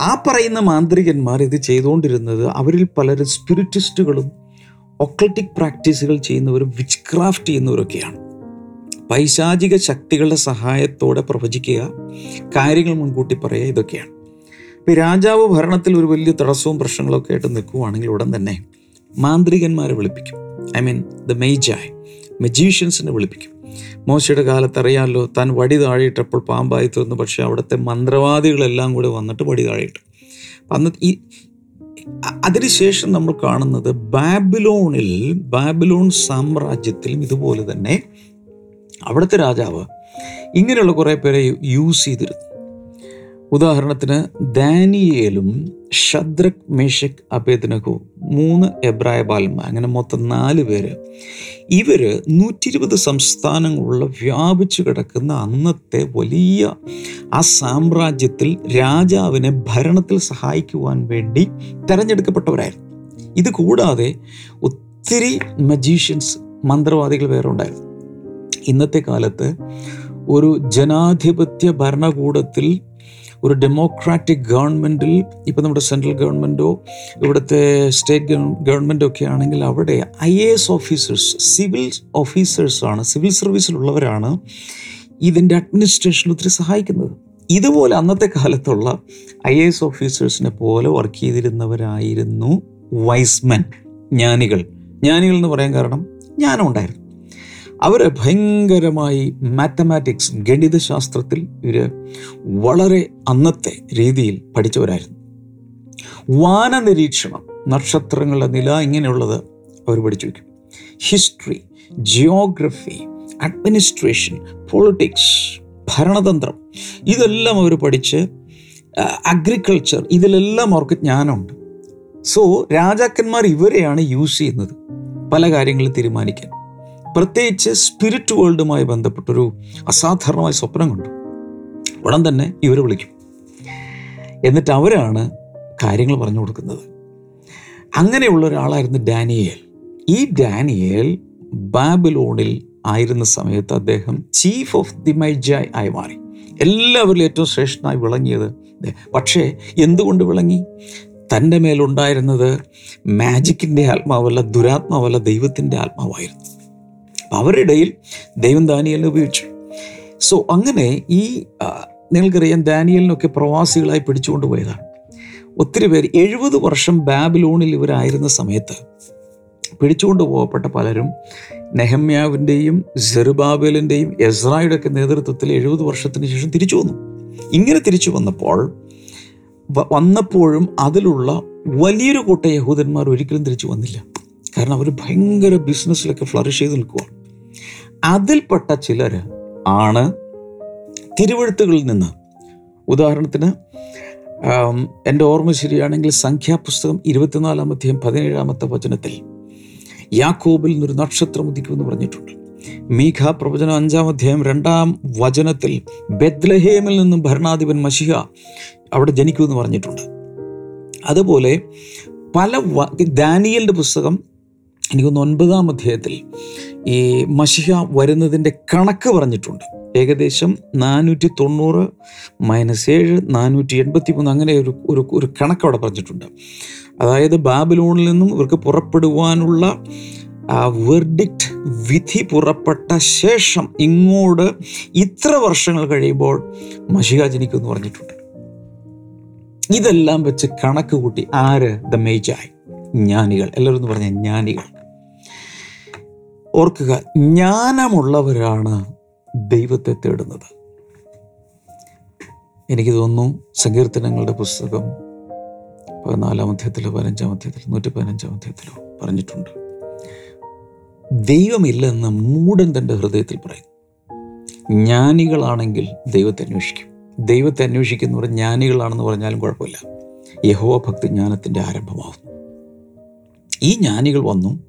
ആ പറയുന്ന മാന്ത്രികന്മാർ ഇത് ചെയ്തുകൊണ്ടിരുന്നത് അവരിൽ പലരും സ്പിരിറ്റിസ്റ്റുകളും ഒക്ലറ്റിക് പ്രാക്ടീസുകൾ ചെയ്യുന്നവരും വിച്ച് ക്രാഫ്റ്റ് ചെയ്യുന്നവരൊക്കെയാണ്. പൈശാചിക ശക്തികളുടെ സഹായത്തോടെ പ്രവചിക്കുക കാര്യങ്ങൾ മുൻകൂട്ടി പറയുക ഇതൊക്കെയാണ്. ഇപ്പം രാജാവ് ഭരണത്തിൽ ഒരു വലിയ തടസ്സവും പ്രശ്നങ്ങളൊക്കെ ആയിട്ട് നിൽക്കുവാണെങ്കിൽ ഉടൻ തന്നെ മാന്ത്രികന്മാരെ വിളിപ്പിക്കും. I mean the മെയ്ജായ് മെജീഷ്യൻസിനെ വിളിപ്പിക്കും. മോശയുടെ കാലത്ത് അറിയാമല്ലോ താൻ വടി താഴെയിട്ടപ്പോൾ പാമ്പായി തീർന്നു. പക്ഷേ അവിടുത്തെ മന്ത്രവാദികളെല്ലാം കൂടെ വന്നിട്ട് വടി താഴെയിട്ടു. അന്ന് ഈ അതിനുശേഷം നമ്മൾ കാണുന്നത് ബാബിലോണിൽ ബാബിലോൺ സാമ്രാജ്യത്തിലും ഇതുപോലെ തന്നെ അവിടുത്തെ രാജാവ് ഇങ്ങനെയുള്ള കുറേ പേരെ യൂസ് ചെയ്തിരുന്നു. ഉദാഹരണത്തിന് ദാനിയേലും ഷദ്രക് മേഷക് അബേദ്നഗോ മൂന്ന് എബ്രായ ബാലന്മാർ അങ്ങനെ മൊത്തം നാല് പേര്. ഇവർ നൂറ്റി ഇരുപത് സംസ്ഥാനങ്ങളുള്ള വ്യാപിച്ചു കിടക്കുന്ന അന്നത്തെ വലിയ ആ സാമ്രാജ്യത്തിൽ രാജാവിനെ ഭരണത്തിൽ സഹായിക്കുവാൻ വേണ്ടി തെരഞ്ഞെടുക്കപ്പെട്ടവരായിരുന്നു. ഇത് കൂടാതെ ഒത്തിരി മജീഷ്യൻസ് മന്ത്രവാദികൾ വേറെ ഉണ്ടായിരുന്നു. ഇന്നത്തെ കാലത്ത് ഒരു ജനാധിപത്യ ഭരണകൂടത്തിൽ ഒരു ഡെമോക്രാറ്റിക് ഗവൺമെന്റിൽ ഇപ്പം നമ്മുടെ സെൻട്രൽ ഗവൺമെന്റോ ഇവിടുത്തെ സ്റ്റേറ്റ് ഗവൺമെന്റോ ഒക്കെ ആണെങ്കിൽ അവിടെ I A S officers civil ഓഫീസേഴ്സാണ് civil സർവീസിലുള്ളവരാണ് ഇതിന്റെ അഡ്മിനിസ്ട്രേഷനിൽ ഒത്തിരി സഹായിക്കുന്നത്. ഇതുപോലെ അന്നത്തെ കാലത്തുള്ള ഐ എ എസ് ഓഫീസേഴ്സിനെ പോലെ വർക്ക് ചെയ്തിരുന്നവരായിരുന്നു വൈസ്മെൻ ജ്ഞാനികൾ. ജ്ഞാനികൾ എന്ന് പറയാൻ കാരണം ജ്ഞാനം ഉണ്ടായിരുന്നു അവർ ഭയങ്കരമായി മാത്തമാറ്റിക്സ് ഗണിതശാസ്ത്രത്തിൽ ഇവർ വളരെ അന്നത്തെ രീതിയിൽ പഠിച്ചവരായിരുന്നു. വാന നിരീക്ഷണം നക്ഷത്രങ്ങളുടെ നില ഇങ്ങനെയുള്ളത് അവർ പഠിച്ചു വയ്ക്കും. ഹിസ്റ്ററി ജിയോഗ്രഫി അഡ്മിനിസ്ട്രേഷൻ പൊളിറ്റിക്സ് ഭരണതന്ത്രം ഇതെല്ലാം അവർ പഠിച്ച് അഗ്രികൾച്ചർ ഇതിലെല്ലാം അവർക്ക് ജ്ഞാനമുണ്ട്. സോ രാജാക്കന്മാർ ഇവരെയാണ് യൂസ് ചെയ്യുന്നത് പല കാര്യങ്ങളും തീരുമാനിക്കാൻ. പ്രത്യേകിച്ച് സ്പിരിറ്റ് വേൾഡുമായി ബന്ധപ്പെട്ടൊരു അസാധാരണമായ സ്വപ്നം കണ്ടു. ഉടൻ തന്നെ ഇവർ വിളിക്കും. എന്നിട്ട് അവരാണ് കാര്യങ്ങൾ പറഞ്ഞു കൊടുക്കുന്നത്. അങ്ങനെയുള്ള ഒരാളായിരുന്നു ഡാനിയേൽ. ഈ ഡാനിയേൽ ബാബിലോണിൽ ആയിരുന്ന സമയത്ത് അദ്ദേഹം ചീഫ് ഓഫ് ദി മൈജായ് ആയി മാറി. എല്ലാവരിലും ഏറ്റവും ശ്രേഷ്ഠനായി വിളങ്ങിയത് പക്ഷേ എന്തുകൊണ്ട് വിളങ്ങി? തന്റെ മേലുണ്ടായിരുന്നത് മാജിക്കിന്റെ ആത്മാവല്ല ദുരാത്മാവല്ല ദൈവത്തിന്റെ ആത്മാവായിരുന്നു. അവരുടെ ഇടയിൽ ദൈവം ദാനിയലിനെ ഉപയോഗിച്ചു. സോ അങ്ങനെ ഈ നിങ്ങൾക്കറിയാം ദാനിയലിനൊക്കെ പ്രവാസികളായി പിടിച്ചുകൊണ്ട് പോയതാണ്. ഒത്തിരി പേര് എഴുപത് വർഷം ബാബിലോണിൽ ഇവരായിരുന്ന സമയത്ത് പിടിച്ചുകൊണ്ട് പോകപ്പെട്ട പലരും നെഹമ്യാവിന്റെയും സെറുബാബേലിന്റെയും എസ്രായുടെ ഒക്കെ നേതൃത്വത്തിൽ എഴുപത് വർഷത്തിന് ശേഷം തിരിച്ചു വന്നു. ഇങ്ങനെ തിരിച്ചു വന്നപ്പോൾ വന്നപ്പോഴും അതിലുള്ള വലിയൊരു കൂട്ട യഹൂദന്മാർ ഒരിക്കലും തിരിച്ചു വന്നില്ല. കാരണം അവർ ഭയങ്കര ബിസിനസ്സിലൊക്കെ ഫ്ലറിഷ് ചെയ്ത് നിൽക്കുവാണ്. അതിൽപ്പെട്ട ചിലർ ആണ് തിരുവഴുത്തുകളിൽ നിന്ന്. ഉദാഹരണത്തിന് എന്റെ ഓർമ്മ ശരിയാണെങ്കിൽ സംഖ്യാപുസ്തകം ഇരുപത്തിനാലാം അധ്യായം പതിനേഴാമത്തെ വചനത്തിൽ യാക്കോബിൽ നിന്നൊരു നക്ഷത്രം ഉദിക്കുമെന്ന് പറഞ്ഞിട്ടുണ്ട്. മീഖ പ്രവചനം അഞ്ചാം അധ്യായം രണ്ടാം വചനത്തിൽ ബെത്ലഹേമിൽ നിന്നും ഭരണാധിപൻ മഷിഹ അവിടെ ജനിക്കുമെന്ന് പറഞ്ഞിട്ടുണ്ട്. അതുപോലെ പല ദാനിയലിന്റെ പുസ്തകം എനിക്കൊന്ന് ഒൻപതാം അധ്യായത്തിൽ ഈ മഷിഹ വരുന്നതിന്റെ കണക്ക് പറഞ്ഞിട്ടുണ്ട്. ഏകദേശം നാനൂറ്റി തൊണ്ണൂറ് മൈനസ് ഏഴ് നാനൂറ്റി എൺപത്തി മൂന്ന് അങ്ങനെ ഒരു ഒരു ഒരു കണക്ക് അവിടെ പറഞ്ഞിട്ടുണ്ട്. അതായത് ബാബിലോണിൽ നിന്നും ഇവർക്ക് പുറപ്പെടുവാനുള്ള ആ വെർഡിക്റ്റ് വിധി പുറപ്പെട്ട ശേഷം ഇങ്ങോട്ട് ഇത്ര വർഷങ്ങൾ കഴിയുമ്പോൾ മഷിക ജനിക്കുമെന്ന് പറഞ്ഞിട്ടുണ്ട്. ഇതെല്ലാം വെച്ച് കണക്ക് കൂട്ടി ആര്? ദ മേജായ് ജ്ഞാനികൾ. എല്ലാവരും പറഞ്ഞ ജ്ഞാനികൾ. ഓർക്കുക ജ്ഞാനമുള്ളവരാണ് ദൈവത്തെ തേടുന്നത്. എനിക്ക് തോന്നുന്നു സങ്കീർത്തനങ്ങളുടെ പുസ്തകം പതിനാലാം അധ്യായത്തിലോ പതിനഞ്ചാം അധ്യായത്തിലോ നൂറ്റി പതിനഞ്ചാം അധ്യായത്തിലോ പറഞ്ഞിട്ടുണ്ട്. ദൈവമില്ലെന്ന് മൂടൻ തന്റെ ഹൃദയത്തിൽ പറയും. ജ്ഞാനികളാണെങ്കിൽ ദൈവത്തെ അന്വേഷിക്കും. ദൈവത്തെ അന്വേഷിക്കുന്നവർ ജ്ഞാനികളാണെന്ന് പറഞ്ഞാലും കുഴപ്പമില്ല. യഹോവ ഭക്തി ജ്ഞാനത്തിന്റെ ആരംഭമാവുന്നു. ഈ ജ്ഞാനികൾ വന്നു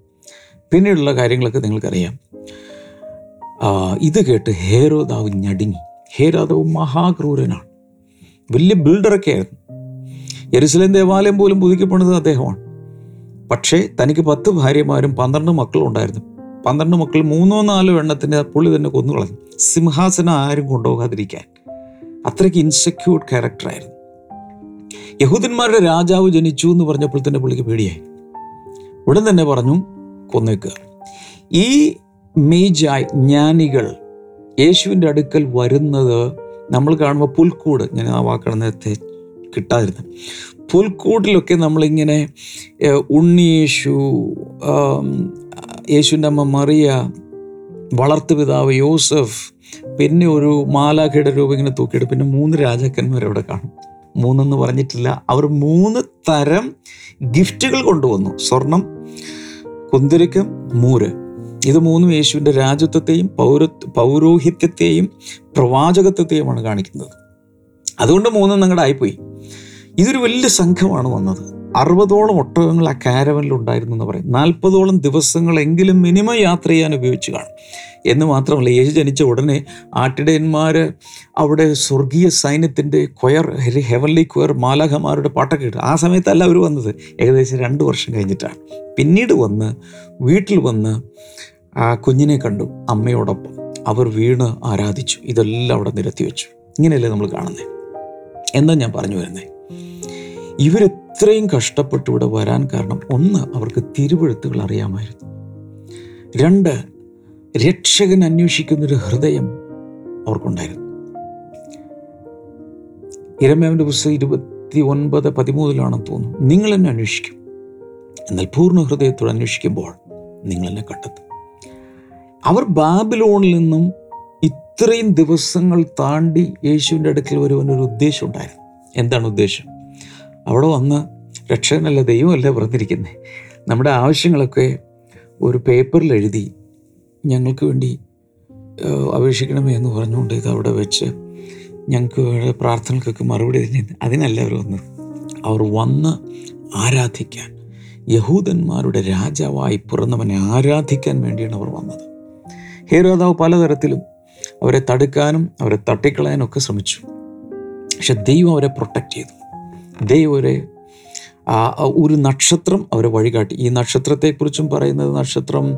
പിന്നീടുള്ള കാര്യങ്ങളൊക്കെ നിങ്ങൾക്കറിയാം. ഇത് കേട്ട് ഹേരോദാവ് ഞടുങ്ങി. ഹേരോദാവ് മഹാക്രൂരനാണ്. വലിയ ബിൽഡറൊക്കെ ആയിരുന്നു. യെരുസലേം ദേവാലയം പോലും പുതുക്കിപ്പണിത് അദ്ദേഹമാണ്. പക്ഷേ തനിക്ക് പത്ത് ഭാര്യമാരും പന്ത്രണ്ട് മക്കളും ഉണ്ടായിരുന്നു. പന്ത്രണ്ട് മക്കൾ മൂന്നോ നാലോ എണ്ണത്തിന് പുള്ളി തന്നെ കൊന്നു കളഞ്ഞു. സിംഹാസനം ആരും കൊണ്ടുപോകാതിരിക്കാൻ. അത്രയ്ക്ക് ഇൻസെക്യൂർഡ് ക്യാരക്ടറായിരുന്നു യഹൂദന്മാരുടെ രാജാവ് ജനിച്ചു എന്ന് പറഞ്ഞപ്പോൾ തന്നെ പുള്ളിക്ക് പേടിയായി. ഉടൻ തന്നെ പറഞ്ഞു കൊന്നേക്കുക ഈ മേജായ് ജ്ഞാനികൾ യേശുവിന്റെ അടുക്കൽ വരുന്നത് നമ്മൾ കാണുമ്പോൾ പുൽക്കൂട് ഞാൻ ആ വാക്കാണ് നേരത്തെ കിട്ടാതിരുന്നത്. പുൽക്കൂട്ടിലൊക്കെ നമ്മളിങ്ങനെ ഉണ്ണി ഉണ്ണിയേശു യേശുവിന്റെ അമ്മ മറിയ വളർത്തു വളർത്തുപിതാവ് യോസഫ് പിന്നെ ഒരു മാലാഖയുടെ രൂപം ഇങ്ങനെ തൂക്കിയിട്ട് പിന്നെ മൂന്ന് രാജാക്കന്മാർ അവിടെ കാണും. മൂന്നെന്ന് പറഞ്ഞിട്ടില്ല. അവർ മൂന്ന് തരം ഗിഫ്റ്റുകൾ കൊണ്ടുവന്നു. സ്വർണം കുന്തിരിക്കം മൂര്. ഇത് മൂന്നും യേശുവിന്റെ രാജ്യത്വത്തെയും പൗര പൗരോഹിത്യത്തെയും പ്രവാചകത്വത്തെയുമാണ് കാണിക്കുന്നത്. അതുകൊണ്ട് മൂന്നും നിങ്ങളുടെ ആയിപ്പോയി ഇതൊരു വലിയ സംഘമാണ് വന്നത്. അറുപതോളം ഒട്ടകങ്ങൾ ആ കാരവനിൽ ഉണ്ടായിരുന്നു എന്ന് പറയും. നാൽപ്പതോളം ദിവസങ്ങളെങ്കിലും മിനിമം യാത്ര ചെയ്യാൻ ഉപയോഗിച്ച് കാണും. എന്ന് മാത്രമല്ല യേശു ജനിച്ച ഉടനെ ആട്ടിടയന്മാർ അവിടെ സ്വർഗീയ സൈന്യത്തിന്റെ ക്വയർ ഹെവൻലി ക്വയർ മാലാഖമാരുടെ പാട്ടൊക്കെ ഇട്ടു ആ സമയത്തല്ല അവർ വന്നത്. ഏകദേശം രണ്ട് വർഷം കഴിഞ്ഞിട്ടാണ്. പിന്നീട് വന്ന് വീട്ടിൽ വന്ന് ആ കുഞ്ഞിനെ കണ്ടു അമ്മയോടൊപ്പം. അവർ വീണ് ആരാധിച്ചു. ഇതെല്ലാം അവിടെ നിരത്തി വെച്ചു ഇങ്ങനെയല്ലേ നമ്മൾ കാണുന്നത് എന്താ ഞാൻ പറഞ്ഞു വരുന്നത് ഇവരിത്രയും കഷ്ടപ്പെട്ട് ഇവിടെ വരാൻ കാരണം ഒന്ന് അവർക്ക് തിരുവഴുത്തുകൾ അറിയാമായിരുന്നു. രണ്ട് രക്ഷകൻ അന്വേഷിക്കുന്നൊരു ഹൃദയം അവർക്കുണ്ടായിരുന്നു. ഇരമേവന്റെ പുസ്തകം ഇരുപത്തി ഒൻപത് പതിമൂന്നിലാണെന്ന് തോന്നുന്നു. നിങ്ങൾ എന്നെ അന്വേഷിക്കും. എന്നാൽ പൂർണ ഹൃദയത്തോട് അന്വേഷിക്കുമ്പോൾ നിങ്ങൾ എന്നെ കണ്ടെത്തും. അവർ ബാബിലോണിൽ നിന്നും ഇത്രയും ദിവസങ്ങൾ താണ്ടി യേശുവിന്റെ അടുക്കൽ വരുവാനൊരു ഉദ്ദേശം ഉണ്ടായിരുന്നു. എന്താണ് ഉദ്ദേശം? അവിടെ വന്ന് രക്ഷകനല്ല ദൈവമല്ല പറഞ്ഞിരിക്കുന്നത് നമ്മുടെ ആവശ്യങ്ങളൊക്കെ ഒരു പേപ്പറിൽ എഴുതി ഞങ്ങൾക്ക് വേണ്ടി അപേക്ഷിക്കണമേ എന്ന് പറഞ്ഞുകൊണ്ട് ഇത് അവിടെ വെച്ച് ഞങ്ങൾക്ക് വേറെ പ്രാർത്ഥനകൾക്കൊക്കെ മറുപടി തന്നെ അതിനല്ല അവർ വന്നത്. അവർ വന്ന് ആരാധിക്കാൻ യഹൂദന്മാരുടെ രാജാവായി പിറന്നവനെ ആരാധിക്കാൻ വേണ്ടിയാണ് അവർ വന്നത്. ഹേരോദാവ് പലതരത്തിലും അവരെ തടുക്കാനും അവരെ തട്ടിക്കളയാനും ഒക്കെ ശ്രമിച്ചു. പക്ഷെ ദൈവം അവരെ പ്രൊട്ടക്റ്റ് ചെയ്തു. ദൈവം അവരെ ആ ആ ഒരു നക്ഷത്രം അവരെ വഴികാട്ടി. ഈ നക്ഷത്രത്തെക്കുറിച്ചും പറയുന്നത് നക്ഷത്രം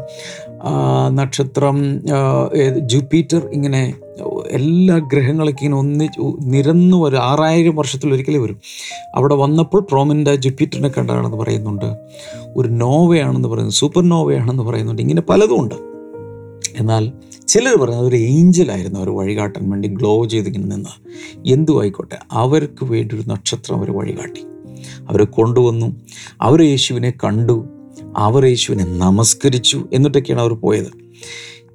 നക്ഷത്രം ജൂപ്പിറ്റർ ഇങ്ങനെ എല്ലാ ഗ്രഹങ്ങളൊക്കെ ഇങ്ങനെ ഒന്നി നിരന്നു വരും ആറായിരം വർഷത്തിൽ ഒരിക്കലേ വരും. അവിടെ വന്നപ്പോൾ പ്രോമിന്റെ ജൂപ്പിറ്ററിനെ കണ്ടാണെന്ന് പറയുന്നുണ്ട്. ഒരു നോവയാണെന്ന് പറയുന്നു സൂപ്പർ നോവയാണെന്ന് പറയുന്നുണ്ട്. ഇങ്ങനെ പലതും ഉണ്ട്. എന്നാൽ ചിലർ പറയുന്നത് ഒരു ഏഞ്ചലായിരുന്നു അവർ വഴികാട്ടാൻ വേണ്ടി ഗ്ലോ ചെയ്തിങ്ങനെ നിന്ന് എന്തു ആയിക്കോട്ടെ അവർക്ക് വേണ്ടി ഒരു നക്ഷത്രം അവർ വഴികാട്ടി. അവരെ കൊണ്ടുവന്നു അവർ യേശുവിനെ കണ്ടു അവർ യേശുവിനെ നമസ്കരിച്ചു എന്നിട്ടൊക്കെയാണ് അവർ പോയത്.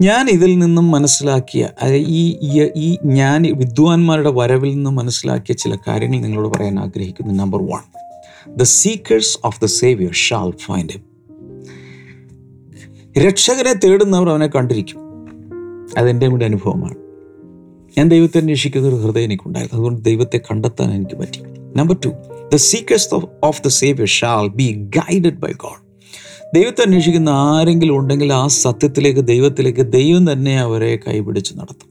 ഞാൻ ഇതിൽ നിന്നും മനസ്സിലാക്കിയ ഈ ഈ- ഞാൻ വിദ്വാൻമാരുടെ വരവിൽ നിന്നും മനസ്സിലാക്കിയ ചില കാര്യങ്ങൾ നിങ്ങളോട് പറയാൻ ആഗ്രഹിക്കുന്നു. Number one the seekers of the saviour shall find രക്ഷകനെ തേടുന്നവർ അവനെ കണ്ടിരിക്കും. അതെന്റെ കൂടെ അനുഭവമാണ്. ഞാൻ ദൈവത്തെ അന്വേഷിക്കുന്ന ഒരു ഹൃദയം എനിക്കുണ്ടായിരുന്നു. അതുകൊണ്ട് ദൈവത്തെ കണ്ടെത്താൻ എനിക്ക് പറ്റി. Number two the seekers of of the saviour shall be guided by God ദൈവത്തെ അന്വേഷിക്കുന്ന ആരെങ്കിലും ഉണ്ടെങ്കിൽ ആ സത്യത്തിലേക്ക് ദൈവത്തിലേക്ക് ദൈവം തന്നെ അവരെ കൈപിടിച്ച് നടത്തും.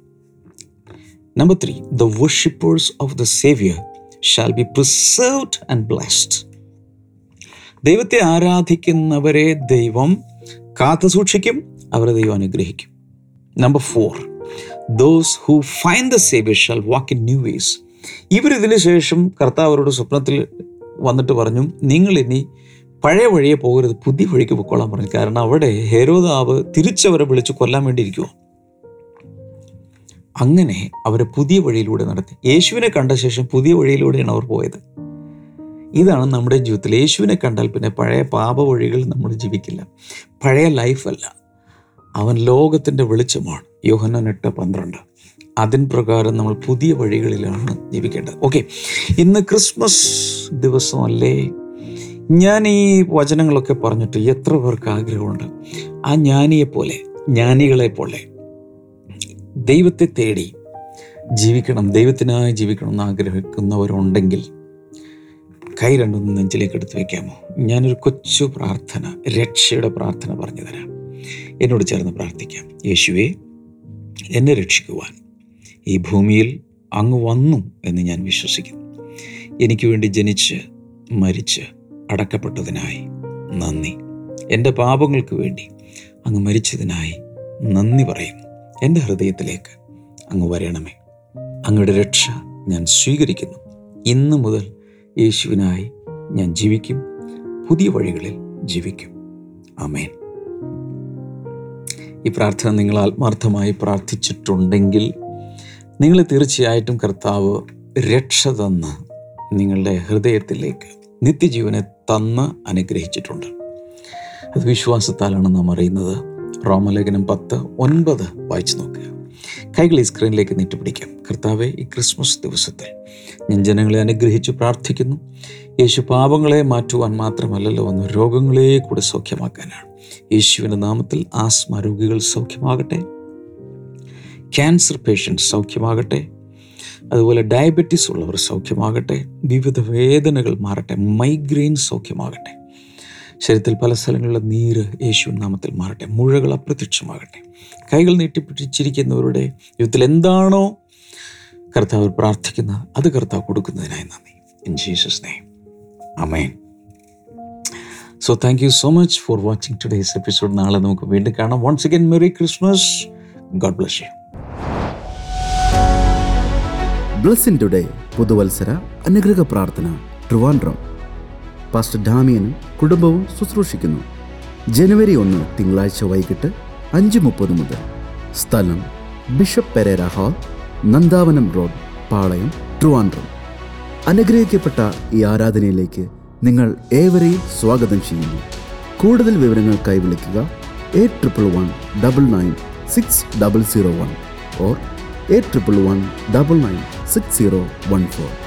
Number three the worshippers of the saviour shall be preserved and blessed ദൈവത്തെ ആരാധിക്കുന്നവരെ ദൈവം കാത്തു സൂക്ഷിക്കും അവരെ ദൈവം അനുഗ്രഹിക്കും. Number four those who find the saviour shall walk in new ways ഇവരിതിന് ശേഷം കർത്താവ് അവരോട് സ്വപ്നത്തിൽ വന്നിട്ട് പറഞ്ഞു നിങ്ങൾ ഇനി പഴയ വഴിയെ പോകരുത് പുതിയ വഴിക്ക് പൊക്കോളാൻ പറഞ്ഞു. കാരണം അവിടെ ഹെരോദാവ് തിരിച്ചവരെ വിളിച്ച് കൊല്ലാൻ വേണ്ടി ഇരിക്കുമോ അങ്ങനെ അവരെ പുതിയ വഴിയിലൂടെ നടത്തി. യേശുവിനെ കണ്ട ശേഷം പുതിയ വഴിയിലൂടെയാണ് അവർ പോയത്. ഇതാണ് നമ്മുടെ ജീവിതത്തിൽ. യേശുവിനെ കണ്ടാൽ പിന്നെ പഴയ പാപ വഴികൾ നമ്മൾ ജീവിക്കില്ല. പഴയ ലൈഫല്ല അവൻ ലോകത്തിന്റെ വെളിച്ചമാണ്. യോഹന്നാൻ എട്ട് പന്ത്രണ്ട്. അതിൻ പ്രകാരം നമ്മൾ പുതിയ വഴികളിലാണ് ജീവിക്കേണ്ടത്. ഓക്കെ ഇന്ന് ക്രിസ്മസ് ദിവസമല്ലേ? ഞാൻ ഈ വചനങ്ങളൊക്കെ പറഞ്ഞിട്ട് എത്ര പേർക്ക് ആഗ്രഹമുണ്ട്? ആ ജ്ഞാനിയെ പോലെ ജ്ഞാനികളെ പോലെ ദൈവത്തെ തേടി ജീവിക്കണം ദൈവത്തിനായി ജീവിക്കണം എന്ന് ആഗ്രഹിക്കുന്നവരുണ്ടെങ്കിൽ കൈ രണ്ടൊന്ന് നെഞ്ചിലേക്ക് എടുത്ത് വയ്ക്കാമോ ഞാനൊരു കൊച്ചു പ്രാർത്ഥന രക്ഷയുടെ പ്രാർത്ഥന പറഞ്ഞു തരാം. എന്നോട് ചേർന്ന് പ്രാർത്ഥിക്കാം. യേശുവെ എന്നെ രക്ഷിക്കുവാൻ ഈ ഭൂമിയിൽ അങ്ങ് വന്നു എന്ന് ഞാൻ വിശ്വസിക്കുന്നു. എനിക്ക് വേണ്ടി ജനിച്ച് മരിച്ച് അടക്കപ്പെട്ടതിനായി നന്ദി. എന്റെ പാപങ്ങൾക്ക് വേണ്ടി അങ്ങ് മരിച്ചതിനായി നന്ദി പറയുന്നു എന്റെ ഹൃദയത്തിലേക്ക് അങ്ങ് വരണമേ. അങ്ങയുടെ രക്ഷ ഞാൻ സ്വീകരിക്കുന്നു. ഇന്ന് മുതൽ യേശുവിനായി ഞാൻ ജീവിക്കും. പുതിയ വഴികളിൽ ജീവിക്കും. ആമേൻ. ഈ പ്രാർത്ഥന നിങ്ങൾ ആത്മാർത്ഥമായി പ്രാർത്ഥിച്ചിട്ടുണ്ടെങ്കിൽ നിങ്ങൾ തീർച്ചയായിട്ടും കർത്താവ് രക്ഷ തന്ന് നിങ്ങളുടെ ഹൃദയത്തിലേക്ക് നിത്യജീവനെ തന്ന് അനുഗ്രഹിച്ചിട്ടുണ്ട്. അത് വിശ്വാസത്താലാണ് നാം അറിയുന്നത്. റോമലേഖനം പത്ത് ഒൻപത് വായിച്ചു നോക്കുക. കൈകൾ ഈ സ്ക്രീനിലേക്ക് നീട്ടിപ്പിടിക്കാം. കർത്താവെ ഈ ക്രിസ്മസ് ദിവസത്തിൽ ഞാൻ ജനങ്ങളെ അനുഗ്രഹിച്ച് പ്രാർത്ഥിക്കുന്നു. യേശു പാപങ്ങളെ മാറ്റുവാൻ മാത്രമല്ലല്ലോ വന്ന് രോഗങ്ങളെ കൂടെ സൗഖ്യമാക്കാനാണ്. യേശുവിന്റെ നാമത്തിൽ ആസ്മ രോഗികൾ സൗഖ്യമാകട്ടെ. ക്യാൻസർ പേഷ്യൻസ് സൗഖ്യമാകട്ടെ. അതുപോലെ ഡയബറ്റീസ് ഉള്ളവർ സൗഖ്യമാകട്ടെ. വിവിധ വേദനകൾ മാറട്ടെ. മൈഗ്രെയിൻ സൗഖ്യമാകട്ടെ. ശരീരത്തിൽ പല സ്ഥലങ്ങളിലെ നീര് യേശു നാമത്തിൽ മാറട്ടെ. മുഴകൾ അപ്രത്യക്ഷമാകട്ടെ. കൈകൾ നീട്ടിപ്പിടിച്ചിരിക്കുന്നവരുടെ ജീവിതത്തിൽ എന്താണോ കർത്താവ് പ്രാർത്ഥിക്കുന്നത് അത് കർത്താവ് കൊടുക്കുന്നതിനായി നന്ദി. In Jesus name amen so thank you so much for watching today's episode നാളെ നമുക്ക് വീണ്ടും കാണാം. Once again merry Christmas God bless you blessing today പുതുവത്സര അനുഗ്രഹ പ്രാർത്ഥന ട്രിവാൻഡ്രം. പാസ്റ്റർ ഡാമിയനും കുടുംബവും ശുശ്രൂഷിക്കുന്നു. ജനുവരി ഒന്ന് തിങ്കളാഴ്ച വൈകിട്ട് അഞ്ച് മുപ്പത് മുതൽ. സ്ഥലം bishop Pereira hall Nandavanam road Palayam Trivandrum. അനുഗ്രഹിക്കപ്പെട്ട ഈ ആരാധനയിലേക്ക് നിങ്ങൾ ഏവരെയും സ്വാഗതം ചെയ്യുന്നു. കൂടുതൽ വിവരങ്ങൾക്കായി വിളിക്കുക eight triple one double nine six double zero one or eight triple one double nine six zero one four.